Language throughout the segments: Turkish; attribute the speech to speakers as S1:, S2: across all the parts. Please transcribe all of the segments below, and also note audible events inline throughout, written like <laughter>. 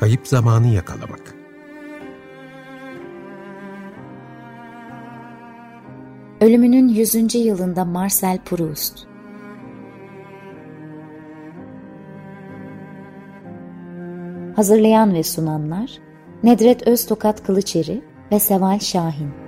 S1: Kayıp zamanı yakalamak.
S2: Ölümünün 100. yılında Marcel Proust Hazırlayan ve sunanlar Nedret Öztokat Kılıçeri ve Seval Şahin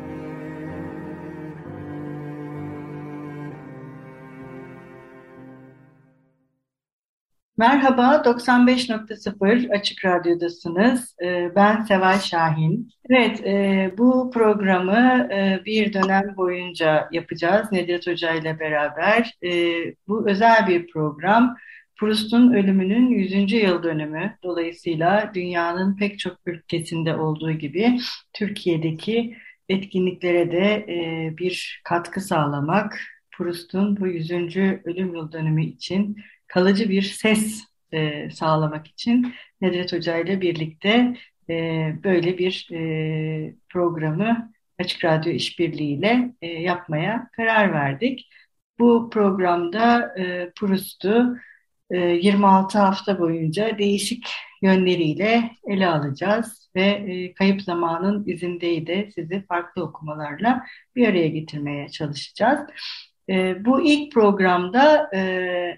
S3: Merhaba, 95.0 Açık Radyo'dasınız. Ee, ben Seval Şahin. Evet, e, bu programı e, bir dönem boyunca yapacağız Nedret Hoca ile beraber. E, bu özel bir program. Proust'un ölümünün 100. yıl dönümü. Dolayısıyla dünyanın pek çok ülkesinde olduğu gibi Türkiye'deki etkinliklere de bir katkı sağlamak, Proust'un bu 100. ölüm yıl dönümü için kalıcı bir ses e, sağlamak için Nedret Hoca ile birlikte e, böyle bir e, programı Açık Radyo İşbirliği'yle e, yapmaya karar verdik. Bu programda e, Proust'u e, 26 hafta boyunca değişik yönleriyle ele alacağız ve e, Kayıp Zamanın izindeydi sizi farklı okumalarla bir araya getirmeye çalışacağız. E, bu ilk programda e,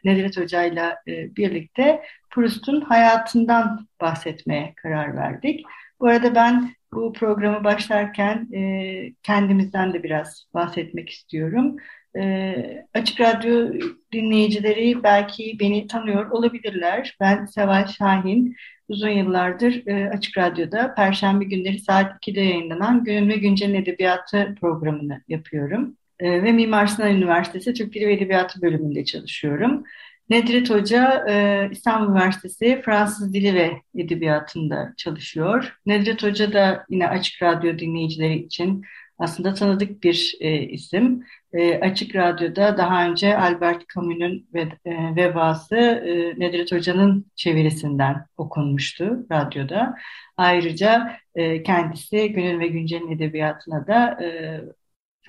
S3: Nedret Hoca'yla e, birlikte Proust'un hayatından bahsetmeye karar verdik. Bu arada ben bu programı başlarken e, kendimizden de biraz bahsetmek istiyorum. E, Açık Radyo dinleyicileri belki beni tanıyor olabilirler. Ben Seval Şahin. Uzun yıllardır e, Açık Radyo'da Perşembe günleri saat 2'de yayınlanan Günün ve Güncel Edebiyatı programını yapıyorum. Ee, ve Mimar Sinan Üniversitesi Türk Dili ve Edebiyatı bölümünde çalışıyorum. Nedret Hoca e, İstanbul Üniversitesi Fransız Dili ve Edebiyatı'nda çalışıyor. Nedret Hoca da yine Açık Radyo dinleyicileri için aslında tanıdık bir e, isim. E, Açık Radyo'da daha önce Albert Camus'un ve, e, Vebası e, Nedret Hoca'nın çevirisinden okunmuştu radyoda. Ayrıca e, kendisi Günün ve Güncel'in edebiyatına da e,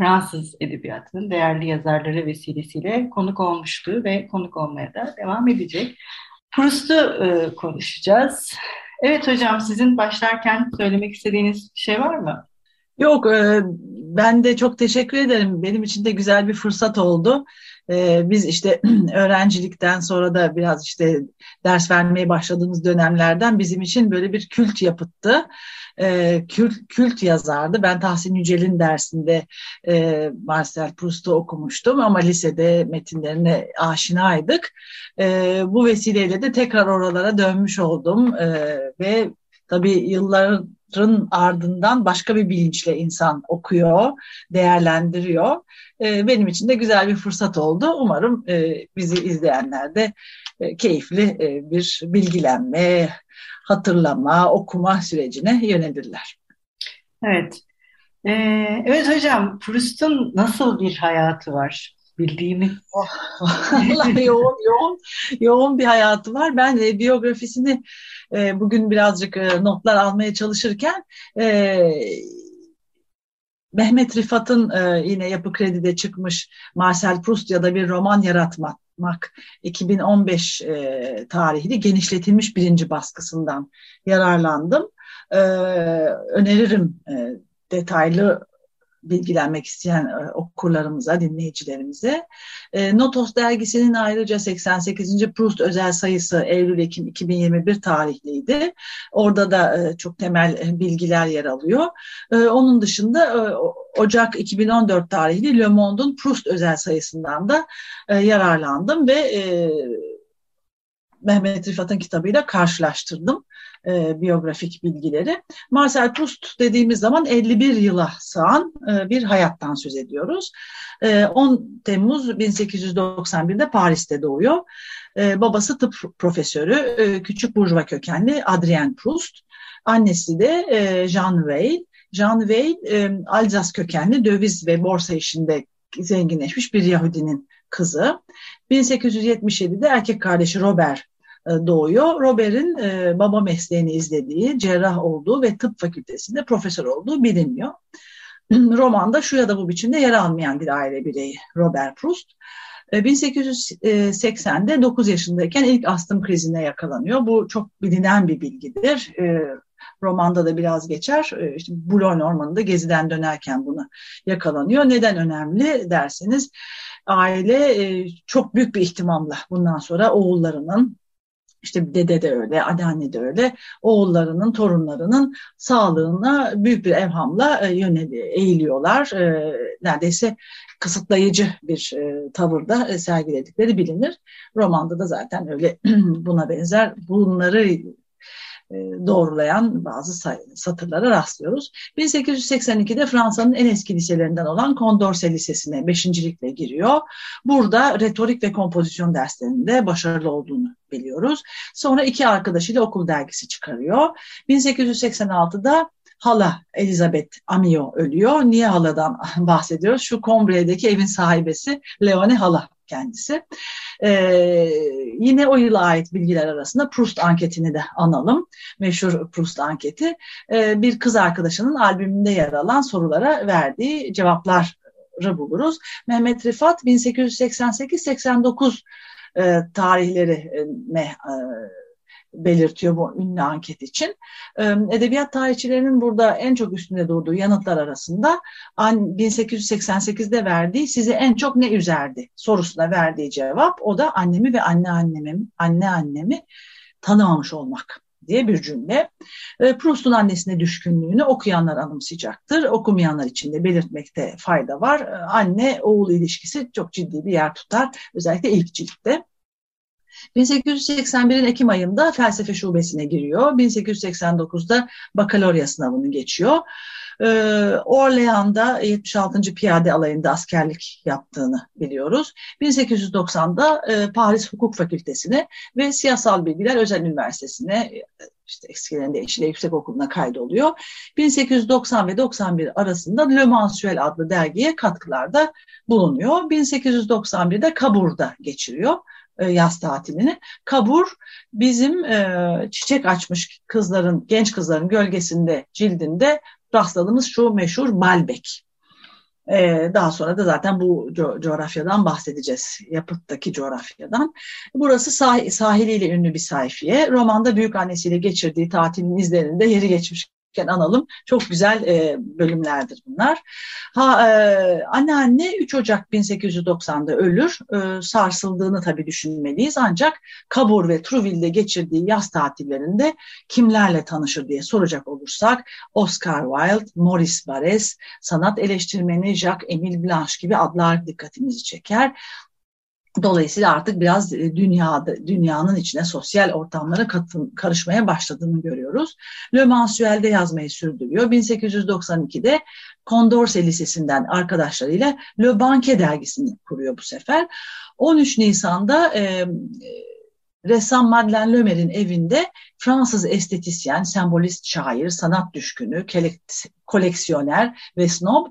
S3: Fransız edebiyatının değerli yazarları vesilesiyle konuk olmuştu ve konuk olmaya da devam edecek. Proust'u e, konuşacağız. Evet hocam sizin başlarken söylemek istediğiniz bir şey var mı?
S4: Yok, e, ben de çok teşekkür ederim. Benim için de güzel bir fırsat oldu. E, biz işte <clears throat> öğrencilikten sonra da biraz işte ders vermeye başladığımız dönemlerden bizim için böyle bir kült yapıttı e, kült, kült yazardı. Ben Tahsin Yücel'in dersinde e, Marcel Proust'u okumuştum ama lisede metinlerine aşinaydık. E, bu vesileyle de tekrar oralara dönmüş oldum e, ve tabii yılların ardından başka bir bilinçle insan okuyor, değerlendiriyor. E, benim için de güzel bir fırsat oldu. Umarım e, bizi izleyenler de e, keyifli e, bir bilgilenme, hatırlama, okuma sürecine yönelirler.
S3: Evet. Ee, evet hocam, Proust'un nasıl bir hayatı var? Bildiğimiz.
S4: Oh, <laughs> vallahi yoğun, yoğun, yoğun bir hayatı var. Ben e, biyografisini e, bugün birazcık e, notlar almaya çalışırken e, Mehmet Rifat'ın e, yine Yapı Kredi'de çıkmış Marcel Proust ya da bir roman yaratmak Mak 2015 e, tarihli genişletilmiş birinci baskısından yararlandım. E, öneririm e, detaylı bilgilenmek isteyen e, okurlarımıza, dinleyicilerimize. E, Notos dergisinin ayrıca 88. Proust özel sayısı Eylül-Ekim 2021 tarihliydi. Orada da e, çok temel e, bilgiler yer alıyor. E, onun dışında e, Ocak 2014 tarihli Le Monde'un Proust özel sayısından da e, yararlandım ve e, Mehmet Rifat'ın kitabıyla karşılaştırdım e, biyografik bilgileri. Marcel Proust dediğimiz zaman 51 yıla sığan e, bir hayattan söz ediyoruz. E, 10 Temmuz 1891'de Paris'te doğuyor. E, babası tıp profesörü, e, küçük burjuva kökenli Adrien Proust. Annesi de e, Jean Weil. Jean Weil, e, Alzas kökenli döviz ve borsa işinde zenginleşmiş bir Yahudinin kızı. 1877'de erkek kardeşi Robert doğuyor. Robert'in e, baba mesleğini izlediği, cerrah olduğu ve tıp fakültesinde profesör olduğu biliniyor. <clears throat> Romanda şu ya da bu biçimde yer almayan bir aile bireyi Robert Proust. 1880'de 9 yaşındayken ilk astım krizine yakalanıyor. Bu çok bilinen bir bilgidir. Romanda da biraz geçer. İşte Boulogne Ormanı'nda geziden dönerken bunu yakalanıyor. Neden önemli derseniz aile çok büyük bir ihtimamla bundan sonra oğullarının işte dede de öyle, anneanne de öyle, oğullarının, torunlarının sağlığına büyük bir evhamla e, yöneli, eğiliyorlar. E, neredeyse kısıtlayıcı bir e, tavırda e, sergiledikleri bilinir. Romanda da zaten öyle <clears throat> buna benzer bunları e, doğrulayan bazı satırlara rastlıyoruz. 1882'de Fransa'nın en eski liselerinden olan Condorcet Lisesi'ne beşincilikle giriyor. Burada retorik ve kompozisyon derslerinde başarılı olduğunu biliyoruz. Sonra iki arkadaşıyla okul dergisi çıkarıyor. 1886'da hala Elizabeth Amio ölüyor. Niye haladan bahsediyoruz? Şu Combre'deki evin sahibesi Leone Hala kendisi. Ee, yine o yıla ait bilgiler arasında Proust anketini de analım. Meşhur Proust anketi. Ee, bir kız arkadaşının albümünde yer alan sorulara verdiği cevapları buluruz. Mehmet Rifat 1888-89 e, tarihlerine e, belirtiyor bu ünlü anket için. Edebiyat tarihçilerinin burada en çok üstünde durduğu yanıtlar arasında 1888'de verdiği sizi en çok ne üzerdi sorusuna verdiği cevap o da annemi ve anne annemi, anne annemi tanımamış olmak diye bir cümle. Proust'un annesine düşkünlüğünü okuyanlar anımsayacaktır. Okumayanlar için de belirtmekte fayda var. Anne oğul ilişkisi çok ciddi bir yer tutar. Özellikle ilk ciltte. 1881'in Ekim ayında felsefe şubesine giriyor. 1889'da bakalorya sınavını geçiyor. Ee, Orlean'da 76. Piyade Alayı'nda askerlik yaptığını biliyoruz. 1890'da e, Paris Hukuk Fakültesine ve Siyasal Bilgiler Özel Üniversitesi'ne e, işte eskilerin deyişiyle yüksek okuluna kaydoluyor. 1890 ve 91 arasında Le Mensuel adlı dergiye katkılarda bulunuyor. 1891'de Kabur'da geçiriyor. E, yaz tatilini. Kabur bizim e, çiçek açmış kızların, genç kızların gölgesinde, cildinde rastladığımız şu meşhur Malbek. Ee, daha sonra da zaten bu co coğrafyadan bahsedeceğiz. Yapıttaki coğrafyadan. Burası sah sahiliyle ünlü bir sayfiye. Romanda büyük annesiyle geçirdiği tatilin izlerinde yeri geçmiş analım. Çok güzel e, bölümlerdir bunlar. Ha, e, anneanne 3 Ocak 1890'da ölür. E, sarsıldığını tabii düşünmeliyiz. Ancak Kabur ve Trouville'de geçirdiği yaz tatillerinde kimlerle tanışır diye soracak olursak Oscar Wilde, Maurice Barres, sanat eleştirmeni Jacques-Émile Blanche gibi adlar dikkatimizi çeker. Dolayısıyla artık biraz e, dünyada, dünyanın içine sosyal ortamlara katın, karışmaya başladığını görüyoruz. Le Mensuel'de yazmayı sürdürüyor. 1892'de Condorcet Lisesi'nden arkadaşlarıyla Le Banque dergisini kuruyor bu sefer. 13 Nisan'da e, ressam Madeleine Lömer'in evinde Fransız estetisyen, sembolist şair, sanat düşkünü, koleksiyoner ve snob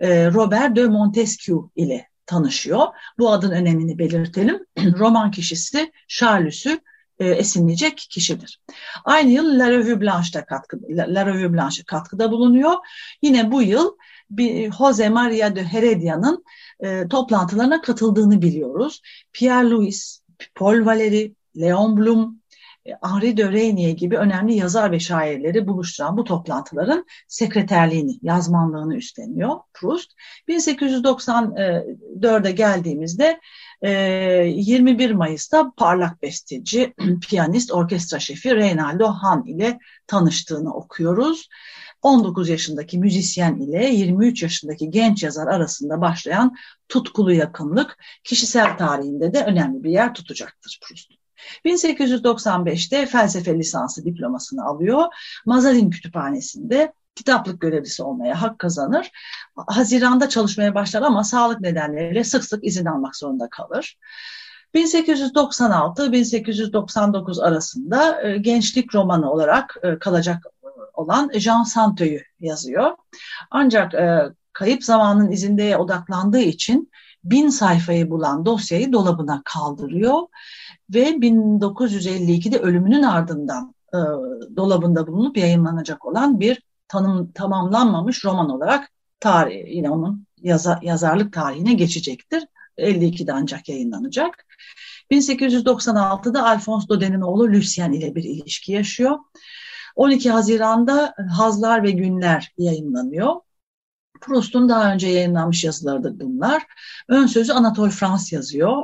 S4: e, Robert de Montesquieu ile tanışıyor. Bu adın önemini belirtelim. <clears throat> Roman kişisi Charles'ü e, esinleyecek kişidir. Aynı yıl La Revue Blanche'da katkı, La Revue Blanche katkıda bulunuyor. Yine bu yıl bir Jose Maria de Heredia'nın e, toplantılarına katıldığını biliyoruz. Pierre Louis, Paul Valéry, Leon Blum, Henri de Reynier gibi önemli yazar ve şairleri buluşturan bu toplantıların sekreterliğini, yazmanlığını üstleniyor Proust. 1894'e geldiğimizde 21 e, Mayıs'ta parlak besteci, <clears throat> piyanist, orkestra şefi Reynaldo Han ile tanıştığını okuyoruz. 19 yaşındaki müzisyen ile 23 yaşındaki genç yazar arasında başlayan tutkulu yakınlık kişisel tarihinde de önemli bir yer tutacaktır Proust. 1895'te felsefe lisansı diplomasını alıyor. Mazarin Kütüphanesi'nde kitaplık görevlisi olmaya hak kazanır. Haziranda çalışmaya başlar ama sağlık nedenleriyle sık sık izin almak zorunda kalır. 1896-1899 arasında e, gençlik romanı olarak e, kalacak olan Jean Santeu'yu yazıyor. Ancak e, kayıp zamanın izinde odaklandığı için bin sayfayı bulan dosyayı dolabına kaldırıyor ve 1952'de ölümünün ardından e, dolabında bulunup yayınlanacak olan bir tanım, tamamlanmamış roman olarak tarih, yine onun yaza, yazarlık tarihine geçecektir. 52'de ancak yayınlanacak. 1896'da Alphonse Dauden'in oğlu Lucien ile bir ilişki yaşıyor. 12 Haziran'da Hazlar ve Günler yayınlanıyor. Proust'un daha önce yayınlanmış yazılarıdır bunlar. Ön sözü Anatole France yazıyor.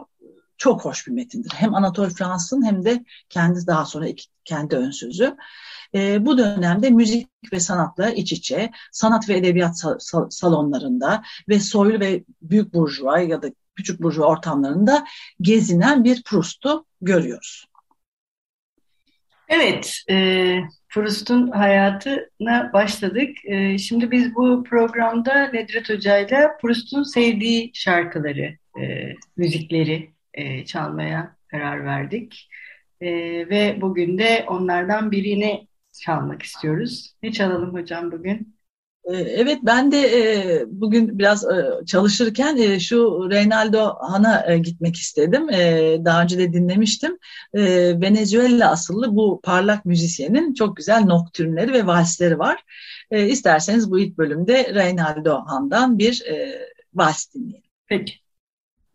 S4: Çok hoş bir metindir. Hem Anatole Frans'ın hem de kendi daha sonra iki, kendi ön sözü. E, bu dönemde müzik ve sanatla iç içe, sanat ve edebiyat salonlarında ve soylu ve büyük burjuva ya da küçük burjuva ortamlarında gezinen bir Proust'u görüyoruz.
S3: Evet, e, Proust'un hayatına başladık. E, şimdi biz bu programda Nedret Hoca ile Proust'un sevdiği şarkıları, e, müzikleri e, çalmaya karar verdik. E, ve bugün de onlardan birini çalmak istiyoruz. Ne çalalım hocam bugün?
S4: Ee, evet ben de e, bugün biraz e, çalışırken e, şu Reynaldo Han'a gitmek istedim. Daha önce de dinlemiştim. Venezuela asıllı bu parlak müzisyenin çok güzel noktürnleri ve valsleri var. İsterseniz bu ilk bölümde Reynaldo Han'dan bir vals dinleyelim.
S3: Peki.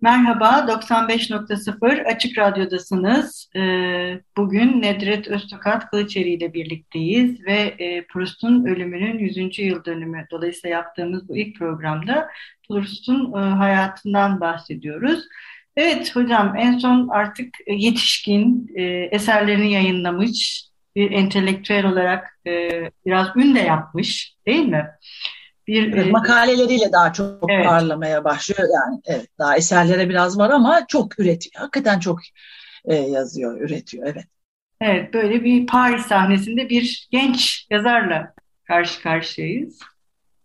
S3: Merhaba, 95.0 Açık Radyo'dasınız. Ee, bugün Nedret Öztokat Kılıçeri ile birlikteyiz ve e, Proust'un ölümünün 100. yıl dönümü dolayısıyla yaptığımız bu ilk programda Proust'un e, hayatından bahsediyoruz. Evet hocam en son artık yetişkin e, eserlerini yayınlamış bir entelektüel olarak biraz ün de yapmış değil mi?
S4: Bir evet, e, makaleleriyle daha çok evet. parlamaya başlıyor yani evet daha eserlere biraz var ama çok üretiyor hakikaten çok e, yazıyor üretiyor evet.
S3: Evet böyle bir Paris sahnesinde bir genç yazarla karşı karşıyayız.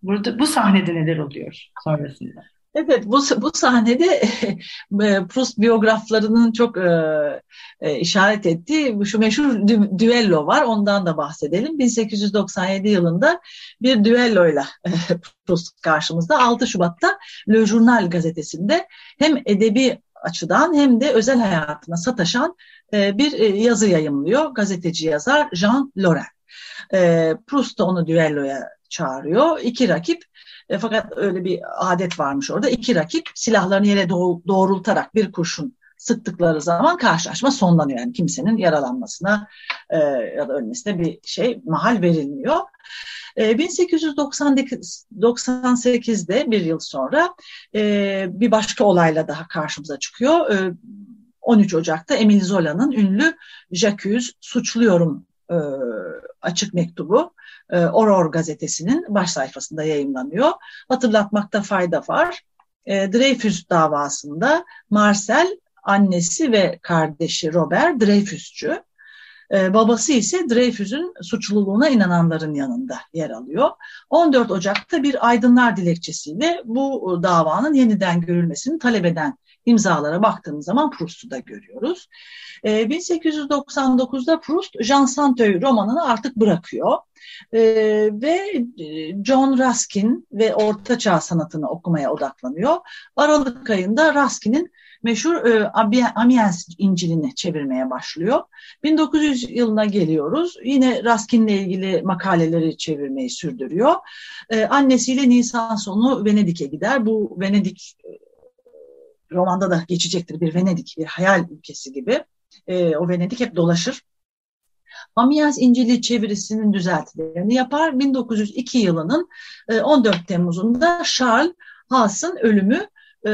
S3: Burada bu sahnede neler oluyor sonrasında?
S4: Evet, bu, bu sahnede <laughs> Proust biyograflarının çok e, e, işaret ettiği şu meşhur dü, düello var. Ondan da bahsedelim. 1897 yılında bir düelloyla e, <laughs> Proust karşımızda. 6 Şubat'ta Le Journal gazetesinde hem edebi açıdan hem de özel hayatına sataşan e, bir e, yazı yayımlıyor. Gazeteci yazar Jean Laurent. E, Proust da onu düelloya çağırıyor. İki rakip e, fakat öyle bir adet varmış orada. İki rakip silahlarını yere doğrultarak bir kurşun sıktıkları zaman karşılaşma sonlanıyor. Yani kimsenin yaralanmasına e, ya da ölmesine bir şey mahal verilmiyor. E, 1898'de bir yıl sonra e, bir başka olayla daha karşımıza çıkıyor. E, 13 Ocak'ta Emile Zola'nın ünlü Jacques suçluyorum e, açık mektubu e, Aurore gazetesinin baş sayfasında yayınlanıyor. Hatırlatmakta fayda var. E, Dreyfus davasında Marcel annesi ve kardeşi Robert Dreyfusçu. E, babası ise Dreyfus'un suçluluğuna inananların yanında yer alıyor. 14 Ocak'ta bir aydınlar dilekçesiyle bu davanın yeniden görülmesini talep eden imzalara baktığımız zaman Proust'u da görüyoruz. E, ee, 1899'da Proust Jean Santeuil romanını artık bırakıyor e, ve John Ruskin ve Orta Çağ sanatını okumaya odaklanıyor. Aralık ayında Ruskin'in meşhur e, Amiens İncil'ini çevirmeye başlıyor. 1900 yılına geliyoruz. Yine Ruskin'le ilgili makaleleri çevirmeyi sürdürüyor. E, annesiyle Nisan sonu Venedik'e gider. Bu Venedik romanda da geçecektir bir Venedik, bir hayal ülkesi gibi. E, o Venedik hep dolaşır. Amiens İncil'i çevirisinin düzeltilerini yapar. 1902 yılının 14 e, Temmuz'unda Charles Haas'ın ölümü e,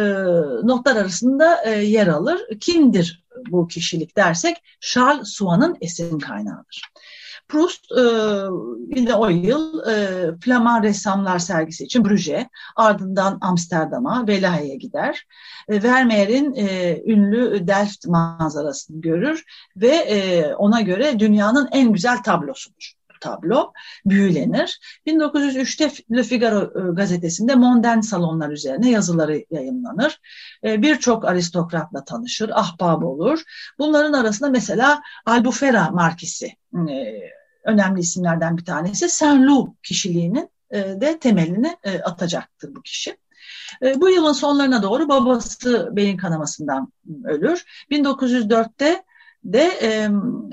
S4: notlar arasında e, yer alır. Kimdir bu kişilik dersek Charles Suan'ın esin kaynağıdır. Proust e, yine o yıl e, Flaman ressamlar sergisi için Brüj'e, ardından Amsterdam'a, Velaha'ya gider. E, Vermeer'in e, ünlü Delft manzarasını görür ve ona göre dünyanın en güzel tablosudur tablo büyülenir. 1903'te Le Figaro e, gazetesinde modern salonlar üzerine yazıları yayınlanır. E, birçok aristokratla tanışır, ahbab olur. Bunların arasında mesela Albufera markisi e, önemli isimlerden bir tanesi. Saint-Loup kişiliğinin de temelini atacaktır bu kişi. Bu yılın sonlarına doğru babası beyin kanamasından ölür. 1904'te de e,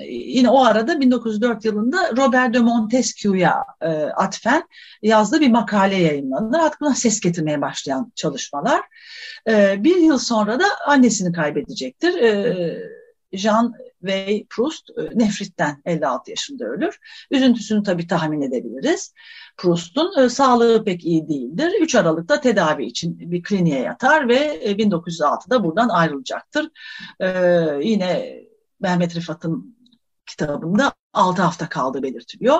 S4: yine o arada 1904 yılında Robert de Montesquieu'ya e, atfen yazdığı bir makale yayınlanır. Buna ses getirmeye başlayan çalışmalar. E, bir yıl sonra da annesini kaybedecektir. E, Jean ve Proust nefritten 56 yaşında ölür. Üzüntüsünü tabii tahmin edebiliriz. Proust'un e, sağlığı pek iyi değildir. 3 Aralık'ta tedavi için bir kliniğe yatar ve 1906'da e, buradan ayrılacaktır. E, yine Mehmet Rıfat'ın kitabında 6 hafta kaldığı belirtiliyor.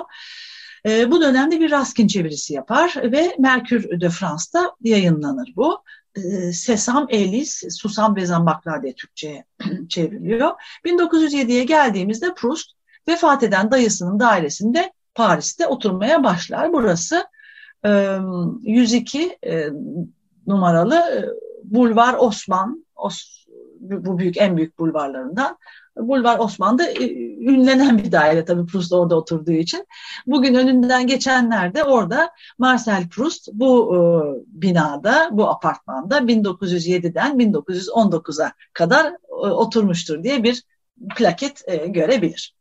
S4: E, bu dönemde bir Raskin çevirisi yapar ve Merkür de France'da yayınlanır bu. E, Sesam Elis, Susam ve Zambaklar diye Türkçe'ye <clears throat> çevriliyor. 1907'ye geldiğimizde Proust vefat eden dayısının dairesinde Paris'te oturmaya başlar. Burası 102 e, numaralı Bulvar Osman, bu büyük en büyük bulvarlarından. Bulvar Osman'da e, ünlenen bir daire tabii Proust orada oturduğu için. Bugün önünden geçenler de orada Marcel Proust bu e, binada, bu apartmanda 1907'den 1919'a kadar e, oturmuştur diye bir plaket görebilir.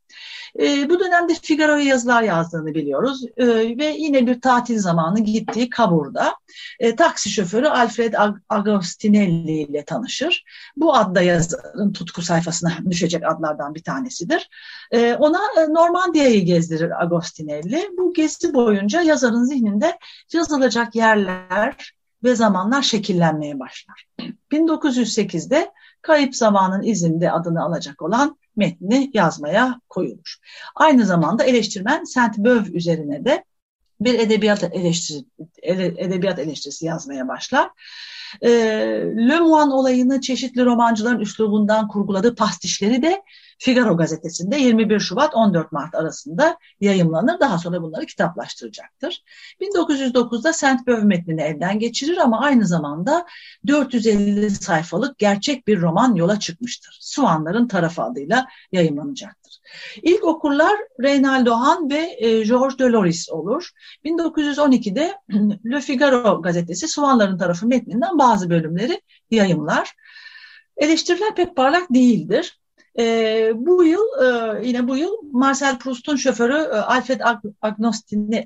S4: E, bu dönemde Figaro'ya yazılar yazdığını biliyoruz e, ve yine bir tatil zamanı gittiği Kabur'da e, taksi şoförü Alfred Agostinelli ile tanışır. Bu adda yazarın tutku sayfasına <laughs> düşecek adlardan bir tanesidir. E, ona e, Normandiya'yı gezdirir Agostinelli. Bu gezi boyunca yazarın zihninde yazılacak yerler ve zamanlar şekillenmeye başlar. 1908'de Kayıp Zamanın izinde adını alacak olan metni yazmaya koyulmuş. Aynı zamanda eleştirmen Saint-Beuve üzerine de bir edebiyat eleştirisi, edebiyat eleştirisi yazmaya başlar. E, Le Moine olayını çeşitli romancıların üslubundan kurguladığı pastişleri de Figaro gazetesinde 21 Şubat 14 Mart arasında yayımlanır. Daha sonra bunları kitaplaştıracaktır. 1909'da Saint Beuve metnini elden geçirir ama aynı zamanda 450 sayfalık gerçek bir roman yola çıkmıştır. Suanların tarafı adıyla yayımlanacaktır. İlk okurlar Reynaldo Han ve e, Georges Deloris olur. 1912'de <clears throat> Le Figaro gazetesi Suanların tarafı metninden bazı bölümleri yayımlar. Eleştiriler pek parlak değildir. E, bu yıl e, yine bu yıl Marcel Proust'un şoförü e, Alfred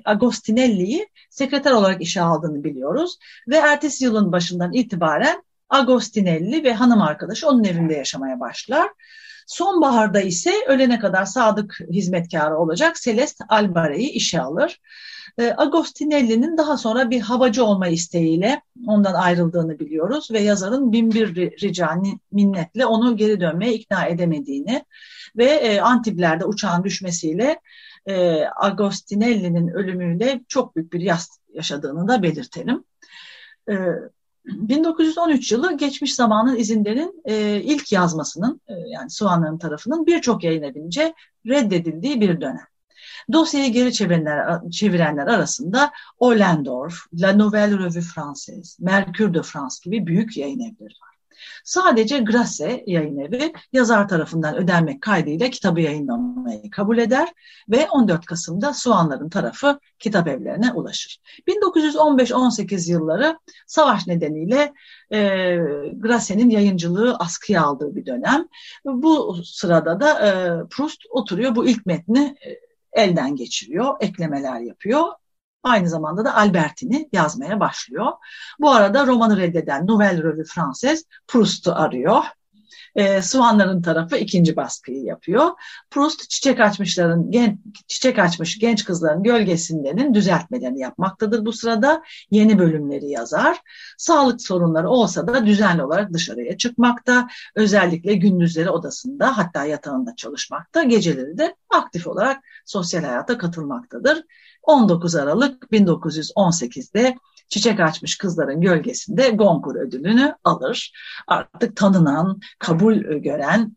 S4: Agostinelli'yi sekreter olarak işe aldığını biliyoruz ve ertesi yılın başından itibaren Agostinelli ve hanım arkadaşı onun evinde yaşamaya başlar. Sonbaharda ise ölene kadar sadık hizmetkarı olacak Celeste Albare'yi işe alır. E, Agostinelli'nin daha sonra bir havacı olma isteğiyle ondan ayrıldığını biliyoruz ve yazarın binbir rica minnetle onu geri dönmeye ikna edemediğini ve e, Antibler'de uçağın düşmesiyle e, Agostinelli'nin ölümüyle çok büyük bir yas yaşadığını da belirtelim. 1913 yılı geçmiş zamanın izinlerin e, ilk yazmasının e, yani Suanların tarafının birçok yayın evince reddedildiği bir dönem. Dosyayı geri çevirenler, çevirenler arasında Ollendorf, La Nouvelle Revue Française, Mercure de France gibi büyük yayın evleri var. Sadece Grasse yayın evi yazar tarafından ödenmek kaydıyla kitabı yayınlamayı kabul eder ve 14 Kasım'da Soğanların tarafı kitap evlerine ulaşır. 1915-18 yılları savaş nedeniyle e, Grasse'nin yayıncılığı askıya aldığı bir dönem. Bu sırada da e, Proust oturuyor bu ilk metni e, elden geçiriyor, eklemeler yapıyor. Aynı zamanda da Albertini yazmaya başlıyor. Bu arada romanı reddeden Nouvelle Revue Française Proust'u arıyor. E, Swanların tarafı ikinci baskıyı yapıyor. Proust çiçek açmışların gen, çiçek açmış genç kızların gölgesindenin düzeltmelerini yapmaktadır. Bu sırada yeni bölümleri yazar. Sağlık sorunları olsa da düzenli olarak dışarıya çıkmakta. Özellikle gündüzleri odasında hatta yatağında çalışmakta. Geceleri de aktif olarak sosyal hayata katılmaktadır. 19 Aralık 1918'de Çiçek Açmış Kızların Gölgesinde Goncourt ödülünü alır. Artık tanınan, kabul gören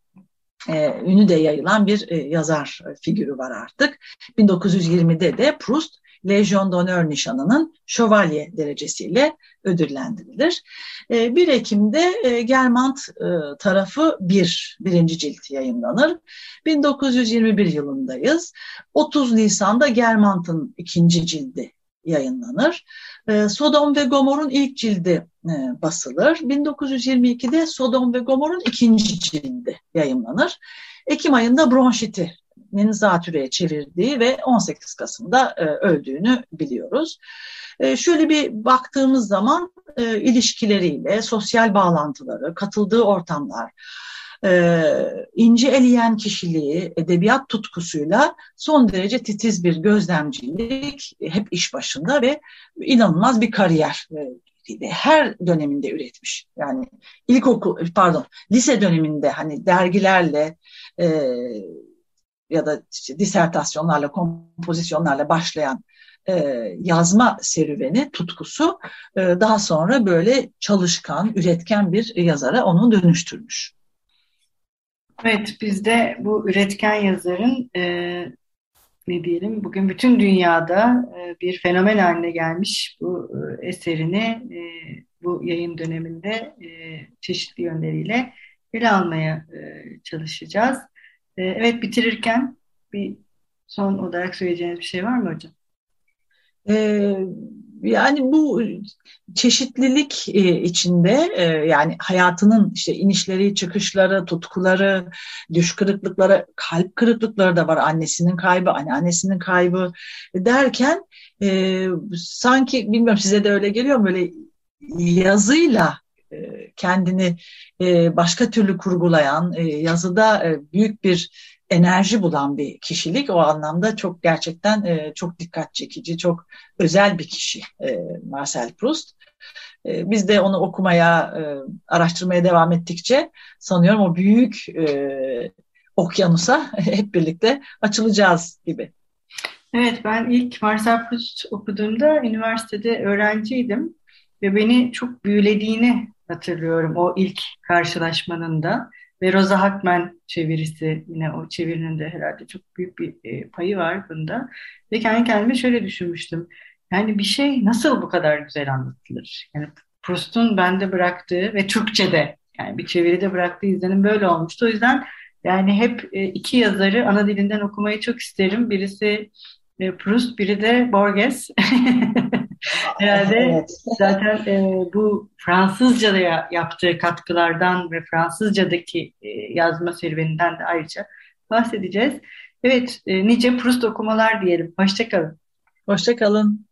S4: e, ünü de yayılan bir e, yazar figürü var artık. 1920'de de Proust Legion d'Honneur nişanının şövalye derecesiyle ödüllendirilir. 1 ee, Ekim'de e, Germant e, tarafı 1, birinci cilt yayınlanır. 1921 yılındayız. 30 Nisan'da Germant'ın ikinci cildi yayınlanır. Ee, Sodom ve Gomor'un ilk cildi e, basılır. 1922'de Sodom ve Gomor'un ikinci cildi yayınlanır. Ekim ayında bronşitinin zatürreye çevirdiği ve 18 Kasım'da e, öldüğünü biliyoruz. E, şöyle bir baktığımız zaman e, ilişkileriyle, sosyal bağlantıları, katıldığı ortamlar, e, ince eleyen kişiliği, edebiyat tutkusuyla son derece titiz bir gözlemcilik, hep iş başında ve inanılmaz bir kariyer e, her döneminde üretmiş. Yani ilkokul, pardon, lise döneminde hani dergilerle e, ya da işte disertasyonlarla, kompozisyonlarla başlayan e, yazma serüveni, tutkusu e, daha sonra böyle çalışkan, üretken bir yazara onu dönüştürmüş.
S3: Evet, biz de bu üretken yazarın e, ne diyelim bugün bütün dünyada e, bir fenomen haline gelmiş bu e, eserini e, bu yayın döneminde e, çeşitli yönleriyle ele almaya e, çalışacağız. E, evet, bitirirken bir son olarak söyleyeceğiniz bir şey var mı hocam?
S4: Ee, yani bu çeşitlilik e, içinde e, yani hayatının işte inişleri, çıkışları, tutkuları, düş kırıklıkları, kalp kırıklıkları da var. Annesinin kaybı, anneannesinin kaybı derken e, sanki bilmiyorum size de öyle geliyor mu böyle yazıyla kendini başka türlü kurgulayan, yazıda büyük bir enerji bulan bir kişilik. O anlamda çok gerçekten e, çok dikkat çekici, çok özel bir kişi e, Marcel Proust. E, biz de onu okumaya, e, araştırmaya devam ettikçe sanıyorum o büyük e, okyanusa <laughs> hep birlikte açılacağız gibi.
S3: Evet, ben ilk Marcel Proust okuduğumda üniversitede öğrenciydim ve beni çok büyülediğini hatırlıyorum o ilk karşılaşmanın da. Ve Rosa Hackman çevirisi yine o çevirinin de herhalde çok büyük bir e, payı var bunda. Ve kendi kendime şöyle düşünmüştüm. Yani bir şey nasıl bu kadar güzel anlatılır? Yani Proust'un bende bıraktığı ve Türkçe'de yani bir çeviride bıraktığı izlenim böyle olmuştu. O yüzden yani hep e, iki yazarı ana dilinden okumayı çok isterim. Birisi e, Proust, biri de Borges. <laughs> Herhalde evet. zaten e, bu Fransızca'da yaptığı katkılardan ve Fransızca'daki e, yazma serüveninden de ayrıca bahsedeceğiz. Evet, e, nice Proust okumalar diyelim. Hoşçakalın.
S4: Hoşçakalın.